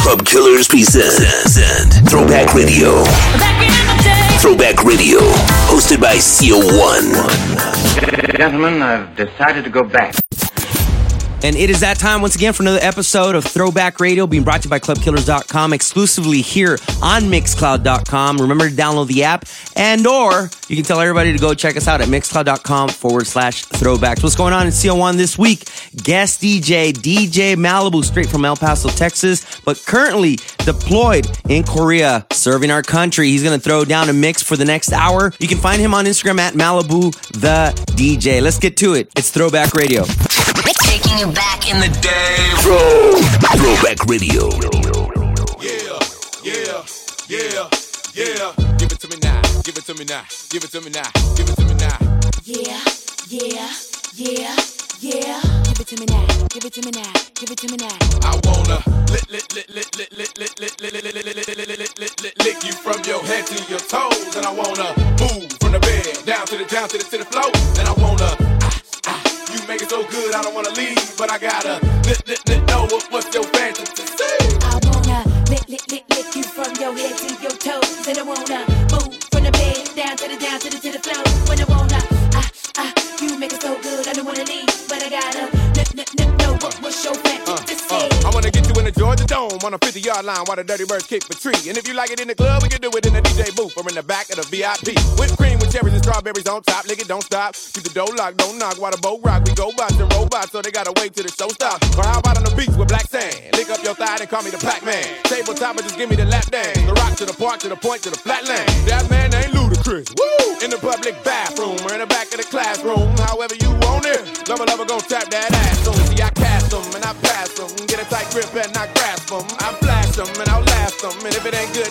Club Killers present Throwback Radio. Throwback Radio, hosted by CO1. Gentlemen, I've decided to go back. And it is that time once again for another episode of Throwback Radio being brought to you by ClubKillers.com exclusively here on Mixcloud.com. Remember to download the app and or you can tell everybody to go check us out at Mixcloud.com forward slash throwbacks. What's going on in CO1 this week? Guest DJ, DJ Malibu, straight from El Paso, Texas, but currently deployed in Korea, serving our country. He's going to throw down a mix for the next hour. You can find him on Instagram at Malibu the DJ. Let's get to it. It's Throwback Radio. Taking you back in the day. Throw, Throwback Radio. Yeah, yeah, yeah, yeah. Give it to me now. Give it to me now. Give it to me now. Give it to me now. Yeah, yeah, yeah, yeah. Give it to me now. Give it to me now. Give it to me now. I wanna lick, lick, lick, lick, lick, lick, lick, lick, lick, lick, lick, lick, lick, lick, lick, lick, lick you from your head to your toes, and I wanna move from the bed down to the down to the to the floor, and I wanna. Make it so good, I don't wanna leave, but I gotta lick, lick, lick, know what, what's your fantasy. I wanna lick, lick, lick, lick you from your head to your toes, and I wanna move from the bed down to the down to the to the floor. When I wanna, make it so good, I don't wanna leave, but I gotta know what what's your fantasy. Uh, I wanna get you in the Georgia Dome on a 50 yard line while the dirty birds kick the tree. And if you like it in the club, we can do it in the DJ booth or in the back of the VIP. Whipped cream with cherries and strawberries on top. Lick it, don't stop. Keep the door locked, don't knock while the boat rock. We go bots and robots, so they gotta wait till the show stops. Or how about on the beach with black sand? Lick up your thigh and call me the Pac Man. Tabletop and just give me the lap dance. The rock to the park to the point to the flatland. That man ain't Ludacris. Woo! In the public bathroom or in the back of the classroom, however you want it. Lover, lover, gon' tap that ass on. See, I cast them and I pass them. Get a tight grip and I grasp them. I flash them and I'll last them. And if it ain't good,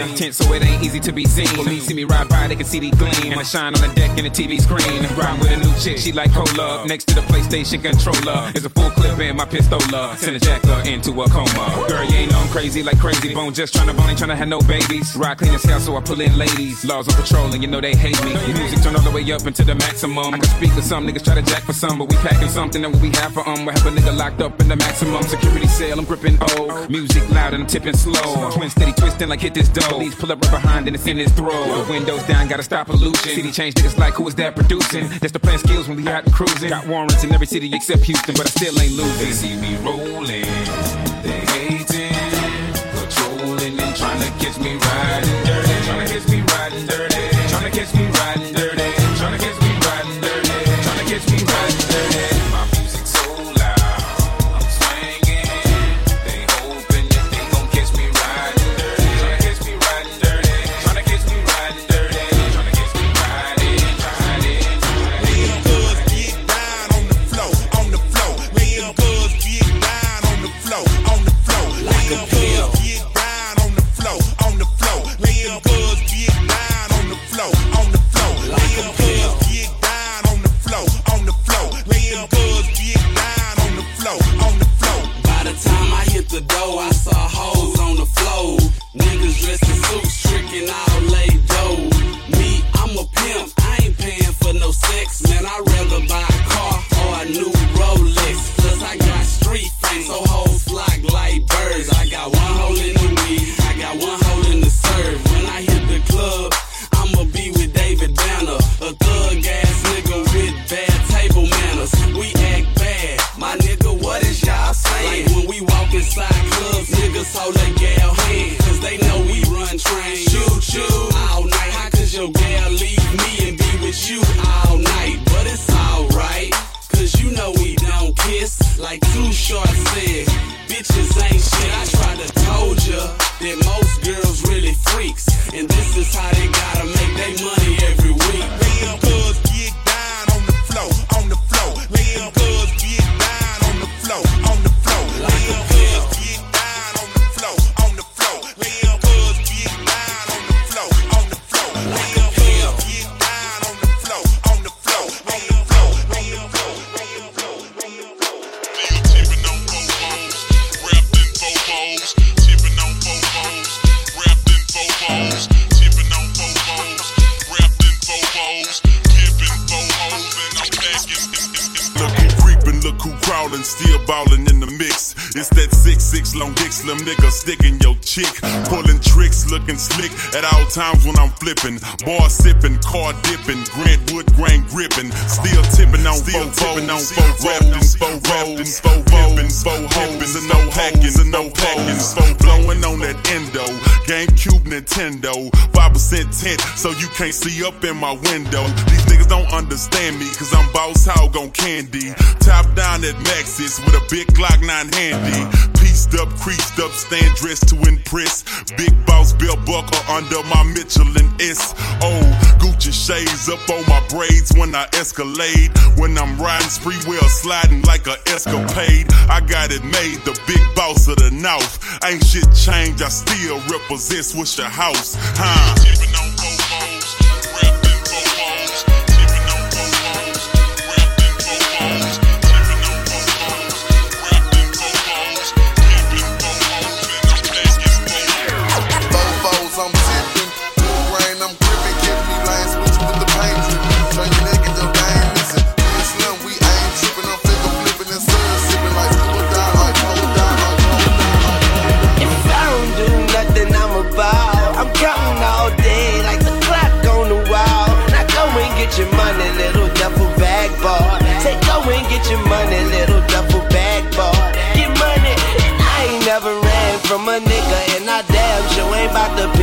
I'm tense, so it ain't easy to be seen. For me, see me ride by, they can see the gleam. And I shine on the deck in the TV screen. Ride with a new chick, she like cola. Next to the PlayStation controller is a full clip in my pistola. Send a jacker into a coma. Girl, you ain't I'm crazy like crazy bone. Just trying to bone, ain't trying to have no babies. Ride clean as hell, so I pull in ladies. Laws on patrol, and you know they hate me. Music turn all the way up into the maximum. I can speak to some niggas try to jack for some, but we packing something that what we have for um. We have a nigga locked up in the maximum security cell. I'm gripping O. Music loud and I'm tipping slow. Twin steady twisting like hit this dough. Police pull up right behind and it's in his throat. Windows down, gotta stop pollution. City change niggas like who is that producing? That's the plan skills when we out cruising. Got warrants in every city except Houston, but I still ain't losing. They see me rolling, they hating, patrolling and trying to catch me riding dirty. Trying to catch me riding dirty. Six long dick slim nigga sticking your chick, pulling tricks, looking slick at all times when I'm flippin'. Bar sippin', car dippin', Grant Wood grain grippin', still tippin' on still tippin' on four rappin', four rappin', four pimpin', four hoppin', and no hackin', and no packin', four blowin' on that endo, GameCube Nintendo, five percent tint, so you can't see up in my window. These niggas don't understand me, cause I'm boss hog on candy. Top down at Maxis with a big Glock 9 handy. Pieced up, creased up, stand dressed to impress. Big boss belt buckle under my Michelin S. Oh, Gucci shades up on my braids when I escalade. When I'm riding spree wheel sliding like a escapade. I got it made, the big boss of the North. Ain't shit changed, I still represent Swishahouse. Huh? About to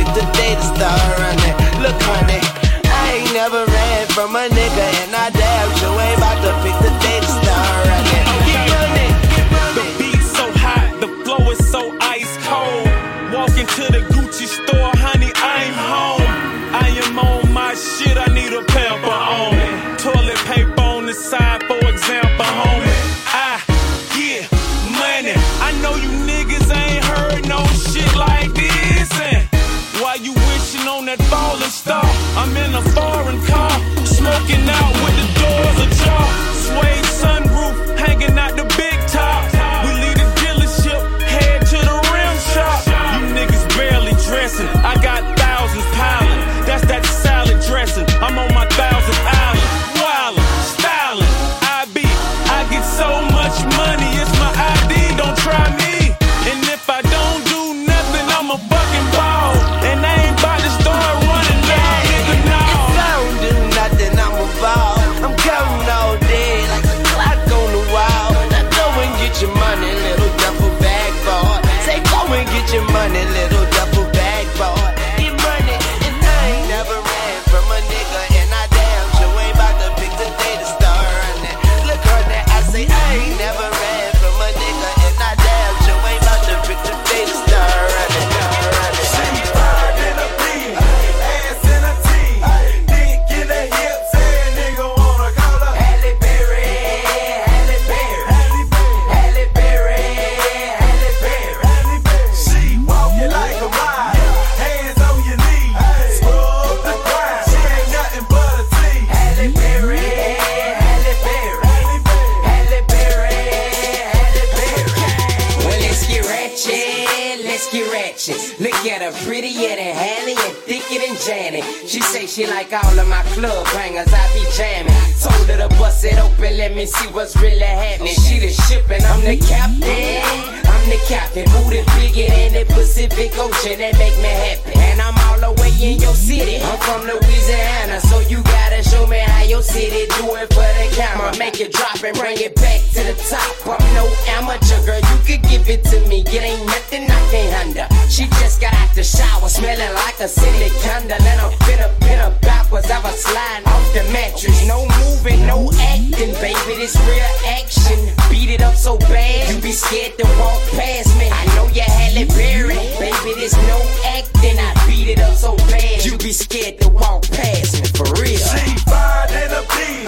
Look at her, prettier than Hanny and thicker than Janet. She say she like all of my club bangers, I be jamming. Told her to bust it open, let me see what's really happening. She the ship and I'm the captain. I'm the captain, booty bigger than the Pacific Ocean, that make me happy. And I'm all the in your city. I'm from Louisiana, so you gotta show me how your city do it for the camera. Make it drop and bring it back to the top. I'm no amateur, girl, you could give it to me. It ain't nothing I can't handle. She just got out the shower, smelling like a city candle. And I'm finna pin her backwards, I was sliding off the mattress. No moving, no acting, baby, this real action. Beat it up so bad. You be scared to walk past me. I know you had it buried. Baby, there's no acting. I beat it up so bad. You be scared to walk past me, for real. She fine in a B,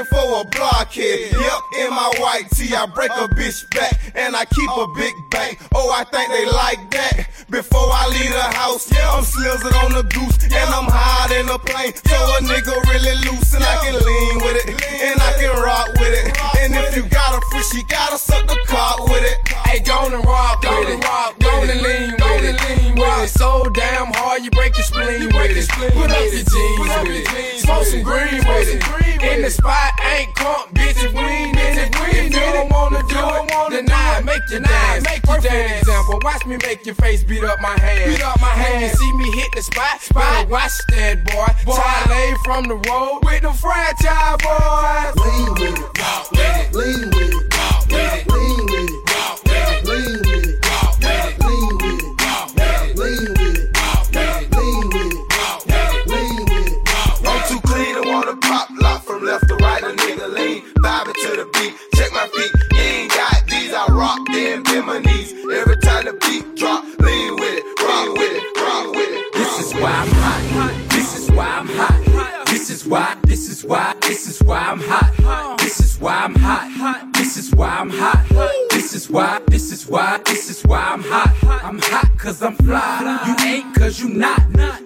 looking for a blockhead. Yep, in my white tee, I break a bitch back, and I keep a big bank. Oh, I think they like that. Before I leave the house, yeah, I'm slizzing on the goose, and I'm high in the plane. So a nigga really loose, and I can lean with it, and I can rock with it. And if you got a free, she gotta suck the cock with it. Hey, go and rock with it. Go and lean with it. With it. So damn hard, you break your spleen with it. Put up your jeans with it. Smoke some green with it. The spot, ain't crunk, bitch. If we ain't in it, if you don't wanna do it, I make you dance. Make you dance. Example, watch me make your face beat up my hand. Beat up my hand. You see me hit the spot, spot. Watch that boy. Charlie from the road with the Franchize Boyz. Lean with it, walk with it. lean with it, walk with it. lean with it, my knees. Every time the beat drop, lean with it, rock with it, rock with it. This is why I'm hot. This is why I'm hot. This is why, this is why, this is why I'm hot. This is why I'm hot. This is why I'm hot. This is why, this is why, this is why I'm hot. I'm hot cause I'm fly. You ain't cause you not.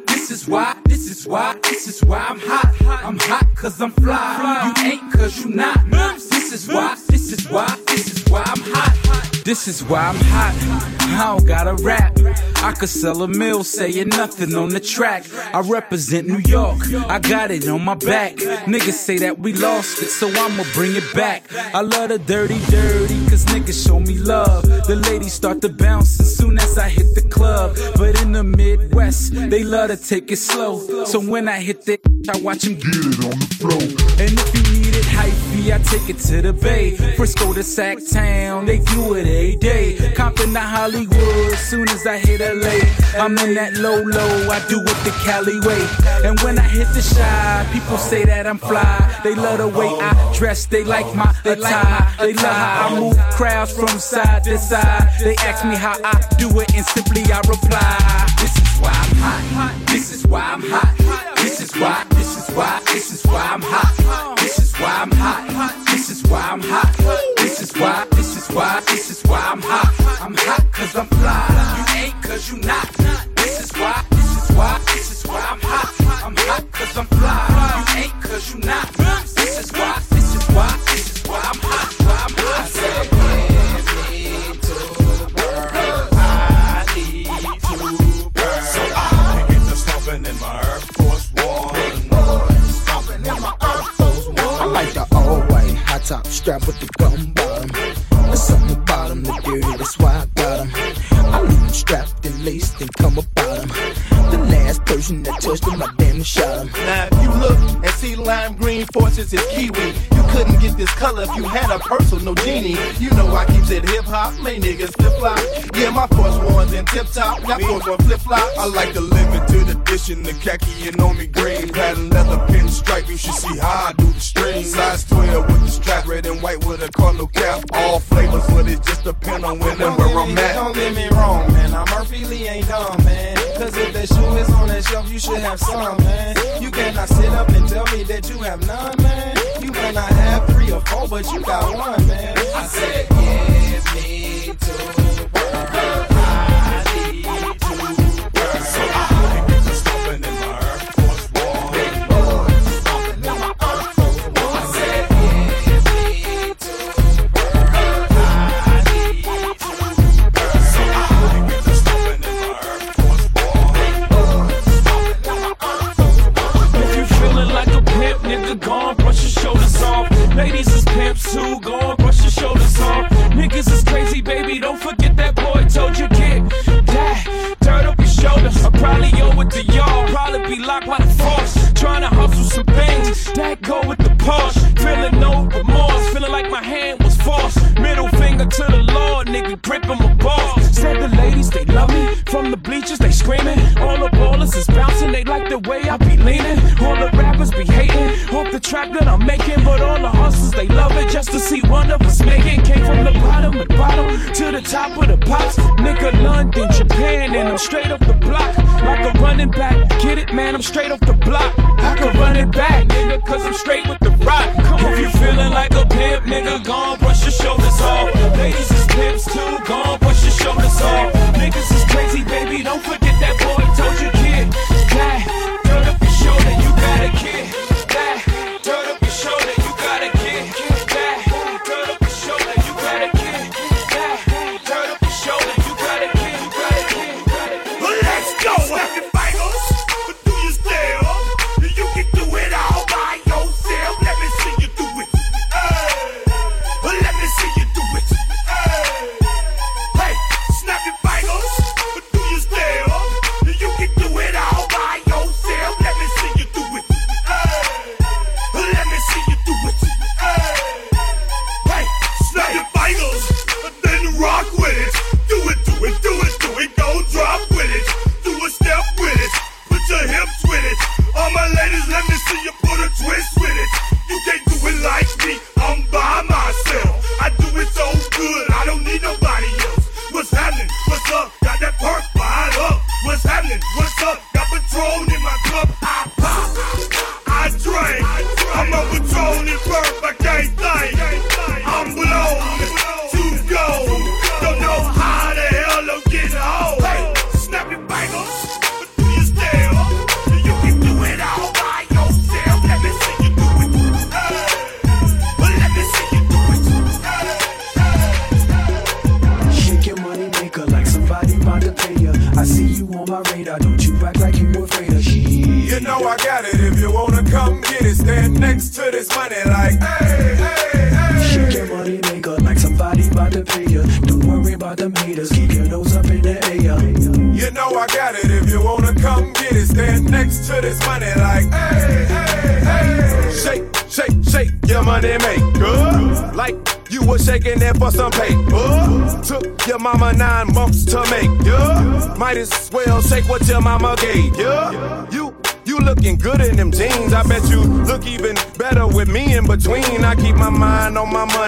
This is why, this is why, this is why I'm hot. I'm hot cause I'm fly. You ain't cause you not. This is why, this is why, this is why I'm hot. This is why I'm hot. I don't gotta rap. I could sell a mill saying nothing on the track. I represent New York. I got it on my back. Niggas say that we lost it, so I'ma bring it back. I love the dirty, dirty, cause niggas show me love. The ladies start to bounce as soon as I hit the club. But in the Midwest, they love to take it slow. So when I hit the, I watch them get it on the floor. And if you need it hypey, I take it to the Bay. Frisco to Sac Town, they do it a day. Compton to Hollywood, soon as I hit LA. I'm in that low low, I do it the Cali way. And when I hit the Chi, people say that I'm fly. They love the way I dress, they like my attire. They love how I move Crowds from side to side, they ask me how I do it, and simply I reply. This is why I'm hot. This is why I'm hot. This is why. This is why. This is why I'm hot. This is why I'm hot. This is why I'm hot. This is why. This is why. This is why I'm hot. I'm hot cause I'm fly. You ain't cause you not. job with the chrome bottom. It's on the bottom, the dirty, that's why I got them. I leave them strapped and laced and come about them. The last person that touched them, I damn shot them. Fortunes is Kiwi. You couldn't get this color if you had a personal genie. You know I keeps it hip hop, My niggas flip flop. Yeah, my force ones in tip top, y'all Porsche on flip flop. I like to live it to the dish and the khaki and on me green. patent leather pinstripe, you should see how I do the string. Size 12 with the strap, red and white with a cardinal cap. All flavors, but it just depend on when and where I'm at. Don't get me wrong, man. I'm Murphy Lee, ain't dumb, man. Cause if that shoe is on that shelf, you should have some, man. You cannot sit up and tell me that you have none one, man. You may not have three or four, but you got one, man. I said, give me two.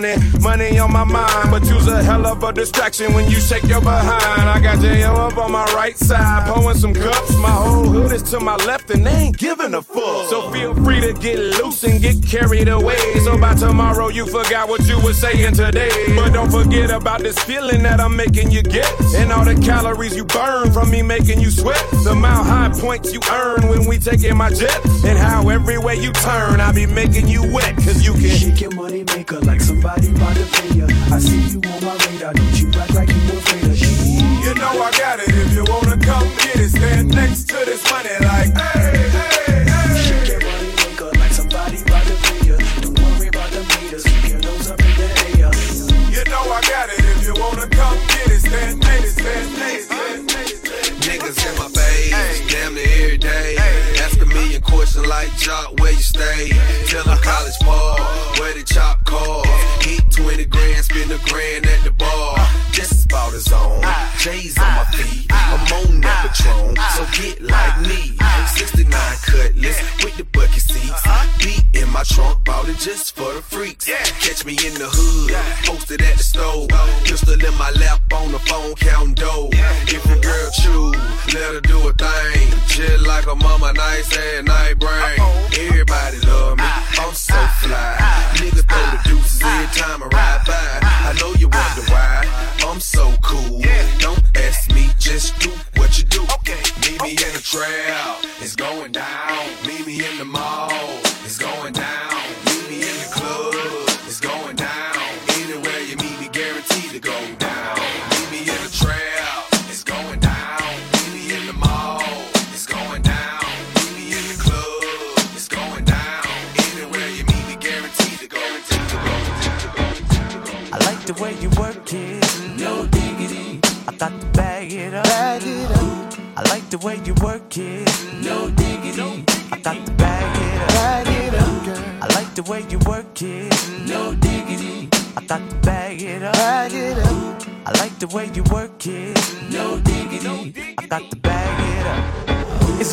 Money, money on my mind. But you's a hell of a distraction when you shake your behind. I got JO up on my right side, pouring some cups. My whole hood is to my left and they ain't giving a fuck. So feel free to get loose and get carried away. So by tomorrow you forgot what you were saying today. But don't forget about this feeling that I'm making you get. And all the calories you burn from me making you sweat. The mile high points you earn when we taking my jet. And how everywhere you turn, I be making you wet. Cause you can Shake your money maker like somebody to pay ya. I see you on my radar, don't you act like you afraid of shit. You know I got it. If you wanna come get it, stand next to this money like, hey, where you stay? Tell them college ball, where the chop cars. Eat 20 grand, spend a grand at the bar. About. J's on my feet, I'm on that Patron, so get like me. 69 cutlass with the bucket seats. Beat in my trunk, bought it just for the freaks. Catch me in the hood, posted at the store. Pistol in my lap on the phone, counting dough. If your girl choose, let her do a thing. Just like a mama, nice and night brain. Everybody love me, I'm so fly. Nigga throw the deuces every time I ride by. I know you wonder why. I'm so cool. Yeah. Don't ask me, just do what you do. Meet me in the trail, it's going down. The way you work it. No diggity. I got to bag it up. Bag it up, girl. I like the way you work it. No diggity. I got to bag it up. Bag it up. I like the way you work it. No diggity. I got to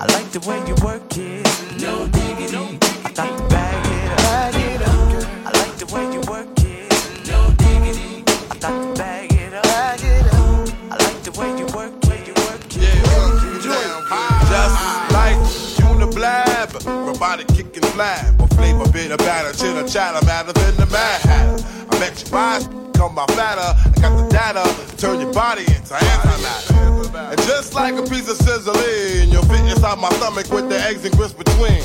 I like the way you work it. No diggity. I got to bag it up. Bag it up. I like the way you work it. No diggity. I got to bag it up. Bag it up. I like the way you work it. You work it. Just like Uniblab, robotic kick and flab. A flavor bit of batter, chitter chatter, matter than the mad. I met you by come by fatter. I got the data, turn your body into antimatter. And just like a piece of sizzling, you'll fit inside my stomach with the eggs and grits between.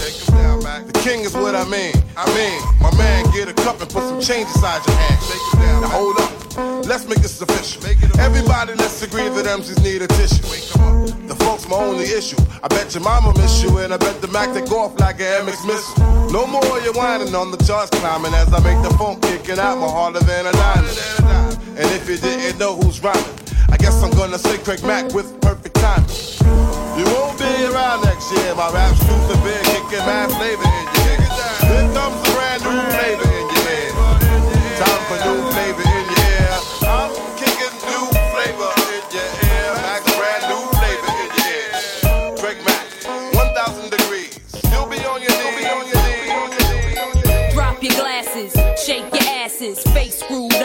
The king is what I mean. I mean, my man, get a cup and put some change inside your hand. Now hold up, let's make this official. Everybody, let's agree that MCs need a tissue. The folks my only issue. I bet your mama miss you, and I bet the Mac take off like an MX missile. No more you whining on the charts climbing as I make the phone kicking out more harder than a diamond. And if you didn't know who's rhyming, I guess I'm gonna say Craig Mack with perfect timing. You won't be around next year. My rap's and beer kicking mad flavor in your head. Here comes a brand new flavor in your head. Time for new flavor in your ear. I'm kicking new flavor in your ear. Max brand new flavor in your ear. Craig Mack, 1,000 degrees. You'll be on your knees. Drop your glasses, shake your asses, face screwed up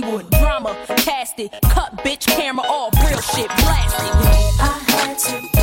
Hollywood drama, cast it, cut bitch camera off, real shit blasted. I had to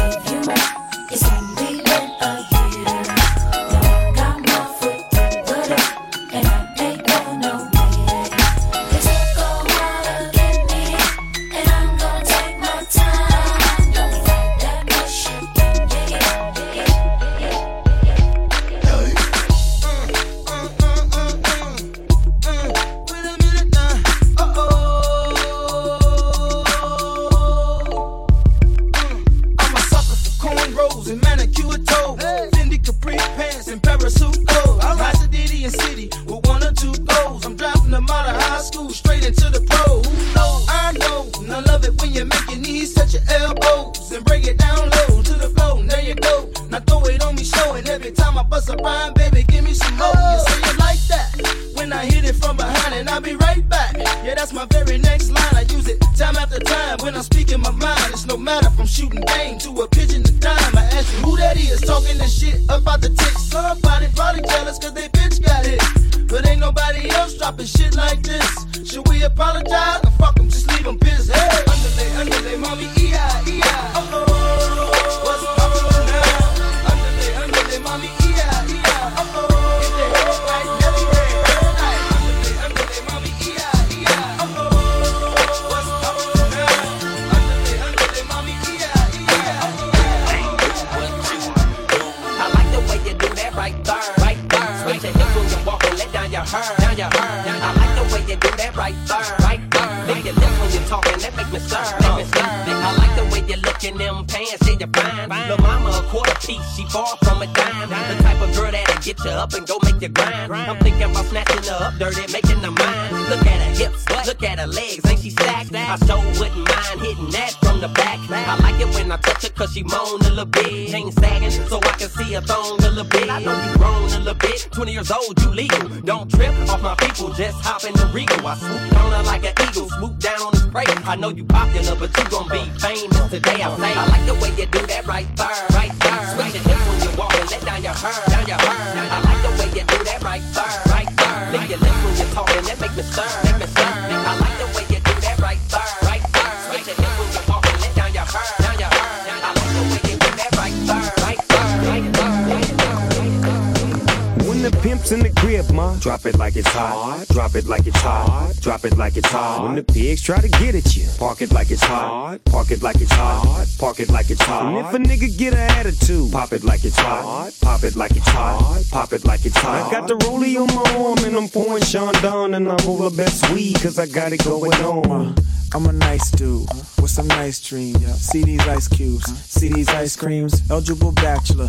prey. I know you popular, but you gon' be famous today. I say, I like the way you do that right there, right there. Switch your hips when you walk and let down your hair, down your hair. I like the way you do that right there, right there. Lick your lips when you're talking, that make me stir, make me stir. The pimp's in the crib, ma, drop it like it's hot. Drop it like it's hot. Drop it like it's hot. When the pigs try to get at you, park it like it's hot. Park it like it's hot. Park it like it's hot. And if a nigga get an attitude, pop it like it's hot. Pop it like it's hot. Pop it like it's hot. I got the rollie on my arm and I'm pouring Chandon and I'm over best weed cause I got it going on. I'm a nice dude with some nice dreams. See these ice cubes, see these ice creams. Eligible bachelor,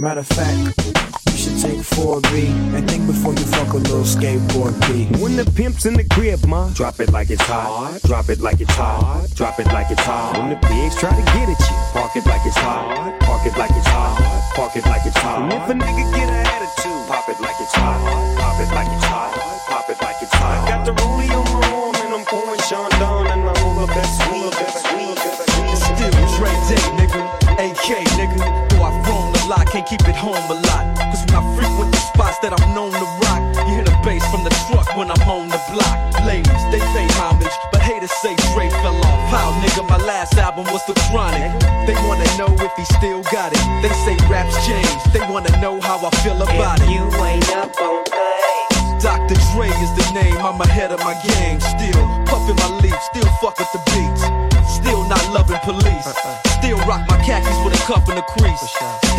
Matter of fact, you should take 4B and think before you fuck a little skateboard B. When the pimp's in the crib, ma, drop it like it's hot. Drop it like it's hot. Drop it like it's hot. When the pigs try to get at you, park it like it's hot. Park it like it's hot. Park it like it's hot. And if a nigga get an attitude, pop it like it's hot. Pop it like it's hot. Pop it like it's hot. I got the rollie on my arm and I'm pouring Chandon and I'm over best sweet. Best can't keep it home a lot. Cause when I frequent the spots that I'm known to rock, you hear the bass from the truck when I'm on the block. Ladies, they pay homage, but haters say Dre fell off. How, nigga, my last album was The Chronic. They wanna know if he still got it. They say raps change, they wanna know how I feel about it. You ain't up on things. Dr. Dre is the name, I'm ahead of my game. Still puffin' my leaf, still fuck with the beats. Still not loving police. Uh-uh. Still rock my khakis with a cuff and a crease.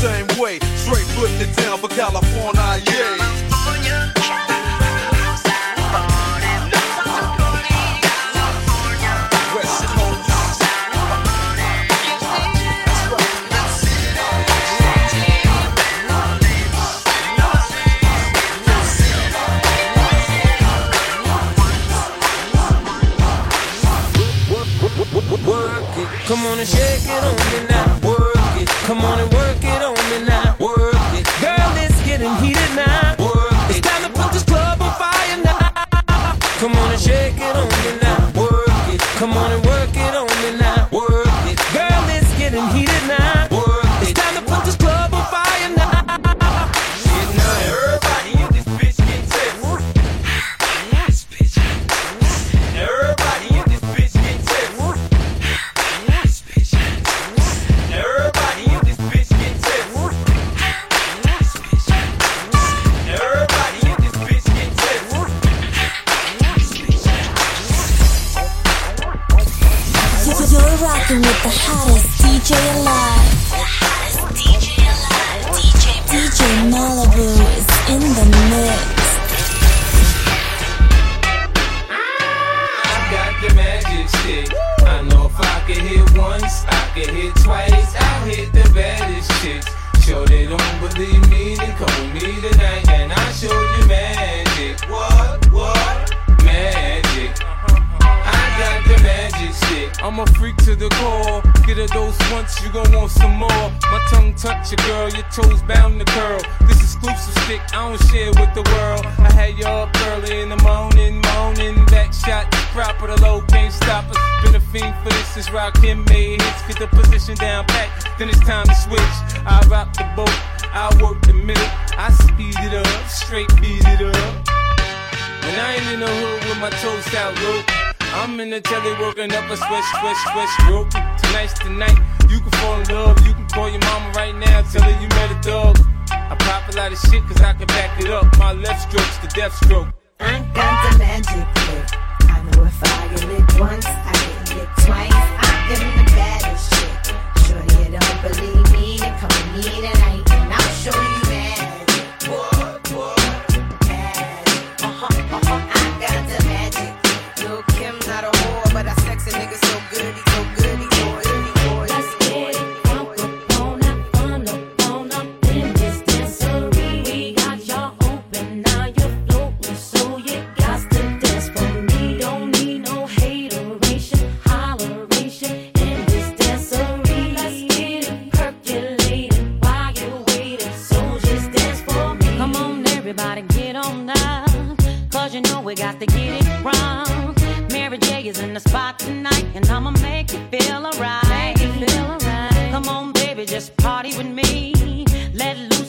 same way. Straight putting it down for California, yeah. Come on and shake it on me now. Work it. Come on and work shake it on me now. I know if I could hit once, I could hit twice. I'll hit the baddest chicks. Sure they don't believe me, then with me tonight and I'll show you magic. What? What? Magic stick. I'm a freak to the core. Get a dose once, you gon' want some more. My tongue touch your girl, your toes bound to curl. This exclusive stick, I don't share with the world. I had you up early in the morning, moaning. Back shot, proper, the low can't stop us. Been a fiend for this, since Rakim made hits. Get the position down back, then it's time to switch. I rock the boat, I work the middle. I speed it up, straight beat it up. And I ain't in the hood with my toes out, look. I'm in the telly working up a sweat, sweat, sweat stroke. Tonight's the night. You can fall in love. You can call your mama right now. Tell her you met a dog. I pop a lot of shit cause I can back it up. My left stroke's the death stroke. I got the magic trick. I know if I get lit once, I get twice. I am the baddest chick. Sure you don't believe me, come with me tonight and I'll show you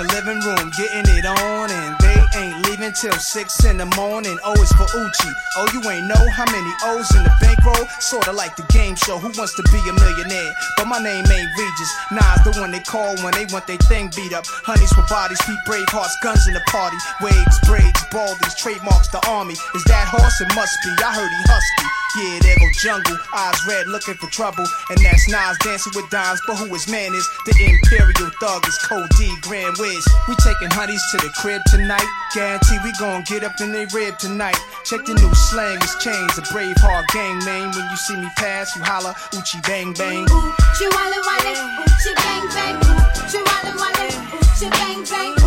the living room getting it on, and they ain't leaving till six in the morning. Oh, o is for Uchi. Oh, you ain't know how many O's in the bankroll? Sorta like the game show, Who Wants to Be a Millionaire? But my name ain't Regis. Nas the one they call when they want their thing beat up. Honeys for bodies, beat brave hearts, guns in the party. Waves, braids, baldies, trademarks the army. Is that horse? It must be. I heard he husky. Yeah, there go jungle. Eyes red, looking for trouble. And that's Nas dancing with dimes. But who his man is? The Imperial Thug is Code D, Grand Wiz. We taking honeys to the crib tonight. Guarantee we gon' get up in they rib tonight. Check the new slang, it's chains. A brave hard gang name. When you see me pass, you holla, Uchi bang bang. Chihuahua Wally, ooh, chi bang bang, ooh, Wally, ooh, chi bang bang,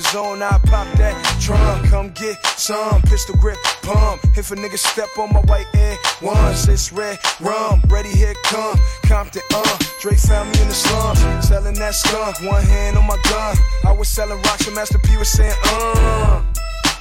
is on, I pop that drum. Come get some pistol grip pump. If a nigga step on my white air once, it's red rum. Ready, here come Compton, uh. Drake found me in the slums, selling that skunk. One hand on my gun. I was selling rocks, and Master P was saying, uh.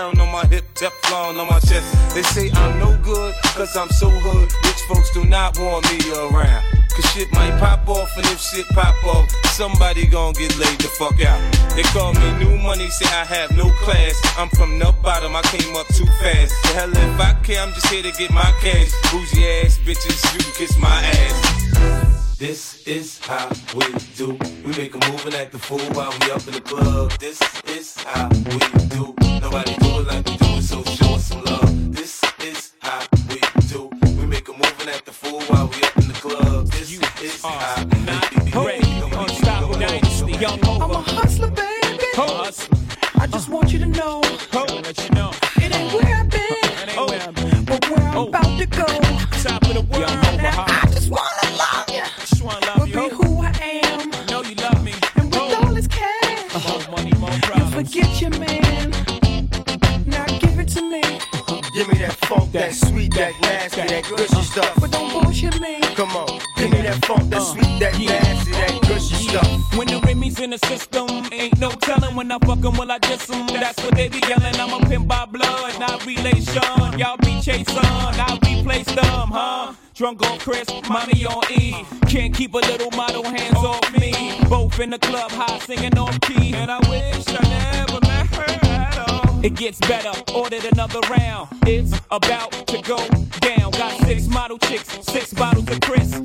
pound on my hip, Teflon on my chest. They say I'm no good, cause I'm so hood. Rich folks do not want me around. Cause shit might pop off, and if shit pop off, somebody gon' get laid the fuck out. They call me new money, say I have no class. I'm from the bottom, I came up too fast. The hell if I care, I'm just here to get my cash. Bougie ass bitches, you can kiss my ass. This is how we do. We make a move and act the fool while we up in the club. This is how we do. Nobody do it like I diss 'em? That's what they be yelling. I'm a pimp by blood, not relation. Y'all be chasing, I replace them, huh? Drunk on Chris, money on E. Can't keep a little model hands off me. Both in the club, high singing off key. And I wish I never met her at all. It gets better, ordered another round. It's about to go down. Got six model chicks, six bottles of Chris.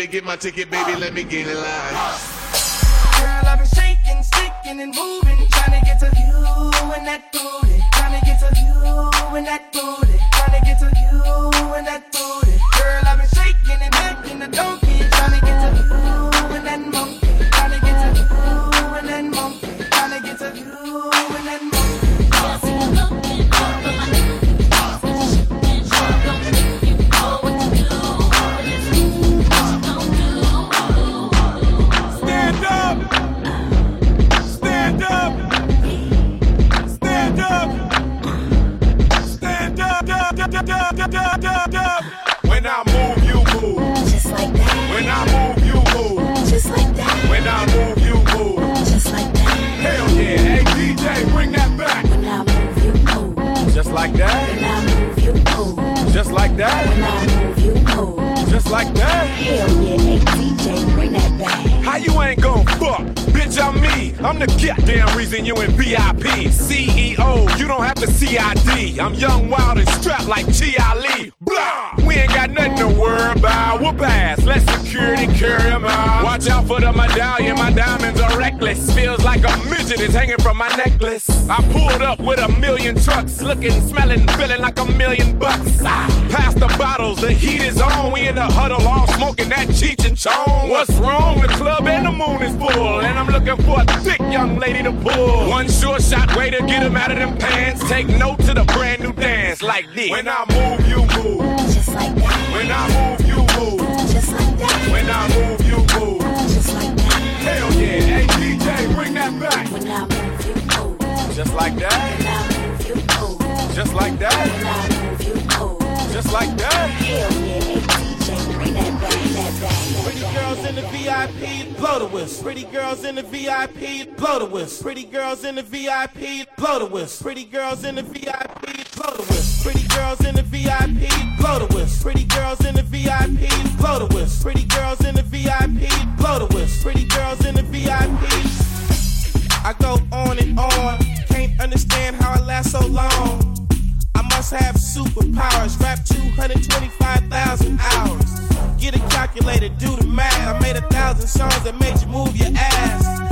Me get my ticket, baby, let me get in line. Girl, I've been shaking, sticking, and moving, trying to get to you and that booty, trying to get to you and that booty, trying to get to you and that booty. Girl, I've been shaking and making the donkey, Just like that. Just like that. Hell yeah. DJ, bring that back. How you ain't gon' fuck? Bitch, I'm me. I'm the goddamn reason you in VIP. CEO, you don't have the CID. I'm young, wild, and strapped like. Lee. Blah! We ain't got nothing to worry about. Whoop ass. Let security carry 'em out. Watch out for the medallion. My diamonds are reckless. Feels like a midget is hanging from my necklace. I pulled up with a million trucks. Looking, smelling, feeling like a million bucks. Ah, pass the bottles. The heat is on. We in the huddle all smoking that Cheech and Chong. What's wrong? The club and the moon is full. And I'm looking for a thick young lady to pull. One sure shot way to get him out of them pants. Take note to the brand new dance like this. When I move, you move. Just like that. When I move, you move. Just like that. When I move, you move. Just like that. Hell yeah. Hey DJ, bring that back. When I move, you move. Just like that. When I move, you move. Just like that. When I move, you move. Just like that. Hell yeah. Hey DJ, bring that back. That back. Pretty girls in the VIP, blow the whistle. Pretty girls in the VIP, blow the whistle. Pretty girls in the VIP, blow the whistle. Pretty girls in the VIP, blow the whistle. Pretty girls in the VIP, blow the whistle. Pretty girls in the VIP, blow the whistle. Pretty girls in the VIP, blow the whistle. Pretty girls in the VIP. I go on and on, can't understand how I last so long. I must have superpowers, rap 225,000 hours. Get a calculator, do the math. I made a thousand songs that made you move your ass.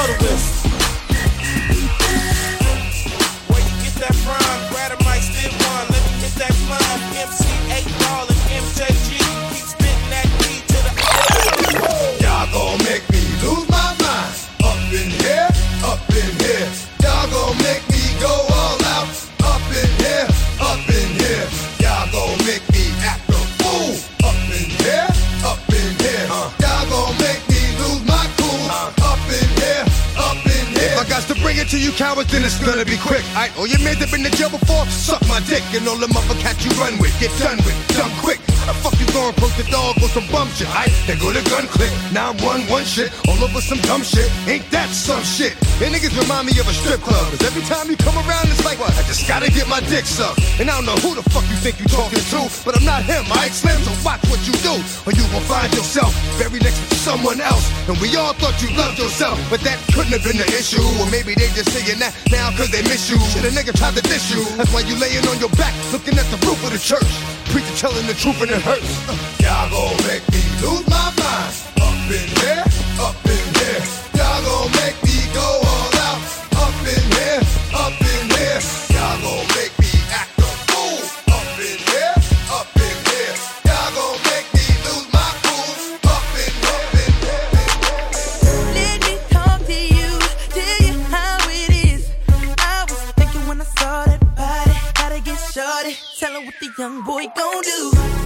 Blow the whistle. To you cowards, then it's gonna be quick. I all oh, your men that been to jail before, suck my dick. And all the motherfuckers you run with, get done with, done quick. The fuck you going post the dog on some bum shit? I they go to gun click. Now I'm one one shit all over some dumb shit. Ain't that some shit? And niggas remind me of a strip club. Cause every time you come around, it's like what? I just gotta get my dick sucked. And I don't know who the fuck you think you talking to, but I'm not him. I Slim, so watch what you do, or you will find yourself buried next to someone else. And we all thought you loved yourself, but that couldn't have been the issue. Or maybe they just saying that now cause they miss you. Shit, a nigga tried to diss you. That's why you laying on your back, looking at the roof of the church. Preacher telling the truth and it hurts. Y'all gon' make me lose my mind. Up in here, up in young gon' do.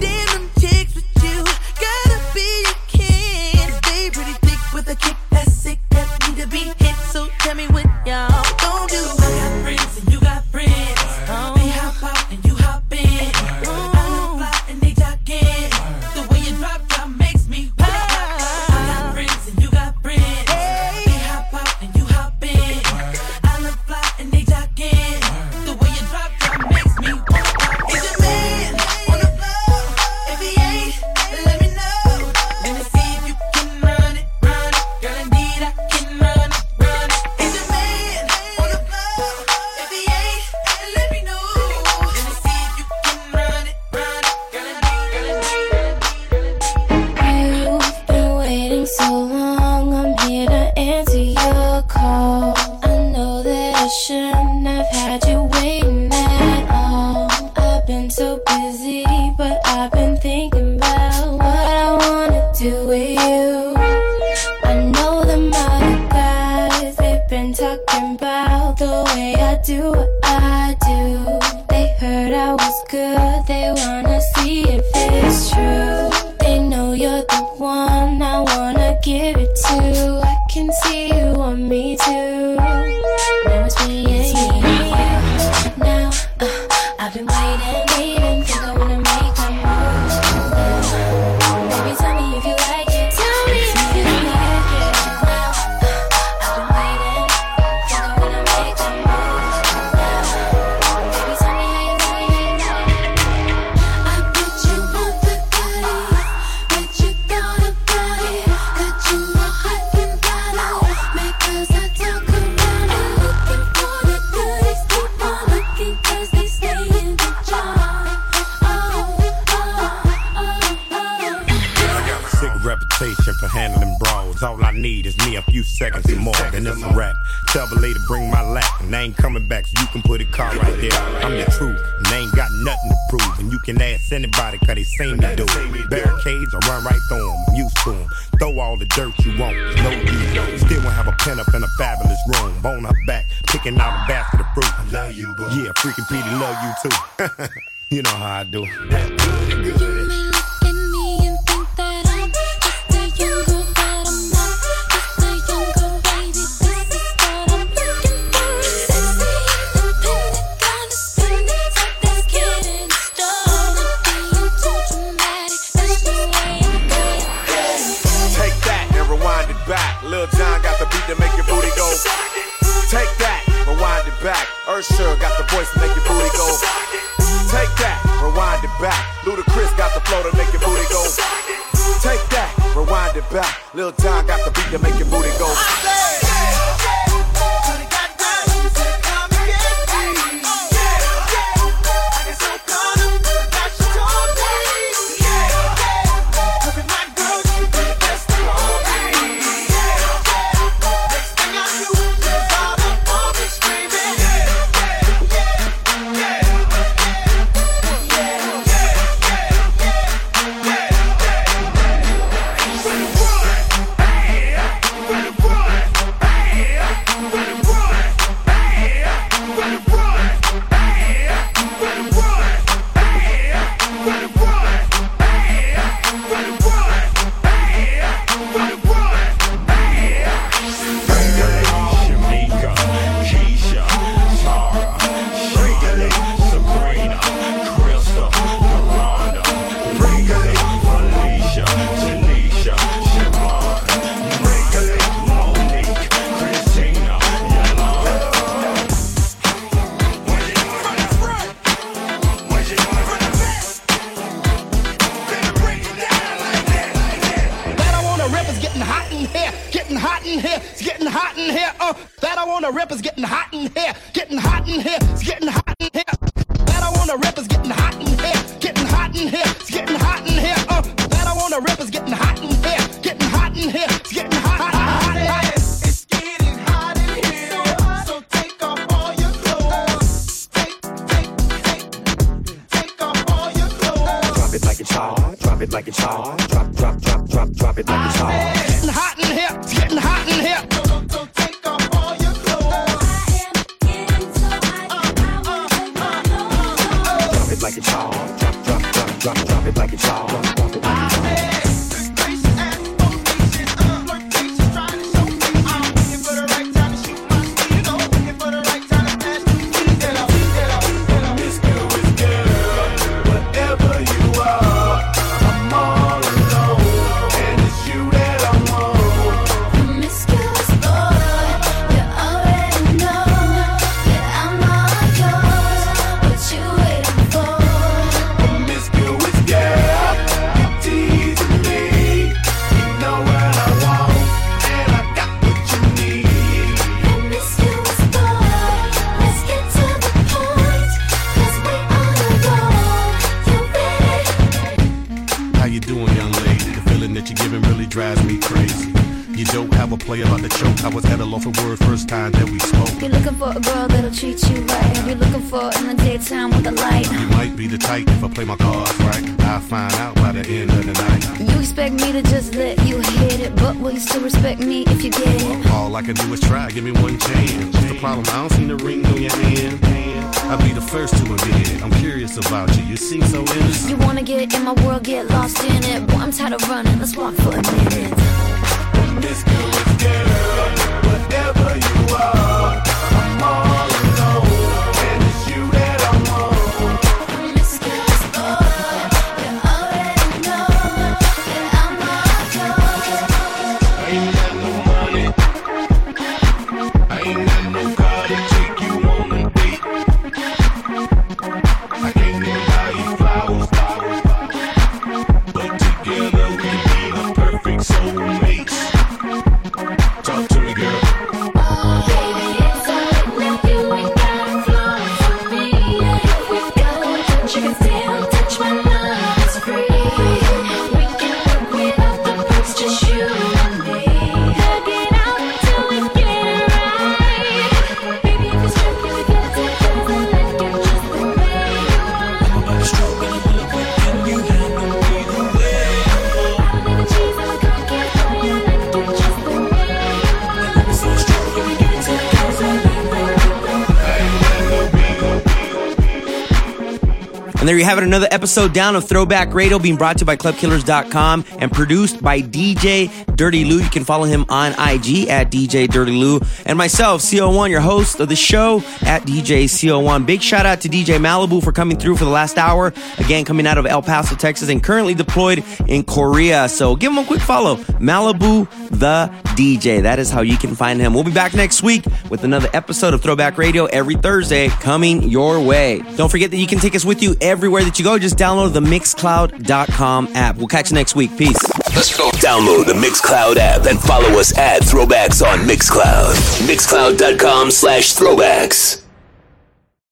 Have another episode down of Throwback Radio being brought to you by ClubKillers.com and produced by DJ Dirty Lou. You can follow him on IG at DJ Dirty Lou. And myself, CO1, your host of the show at DJ CO1. Big shout out to DJ Malibu for coming through for the last hour. Again, coming out of El Paso, Texas, and currently deployed in Korea. So give him a quick follow. Malibu the DJ. That is how you can find him. We'll be back next week with another episode of Throwback Radio every Thursday coming your way. Don't forget that you can take us with you everywhere that you go. Just download the Mixcloud.com app. We'll catch you next week. Peace. Let's go. Download the Mixcloud app and follow us at Throwbacks on Mixcloud. Mixcloud.com slash throwbacks.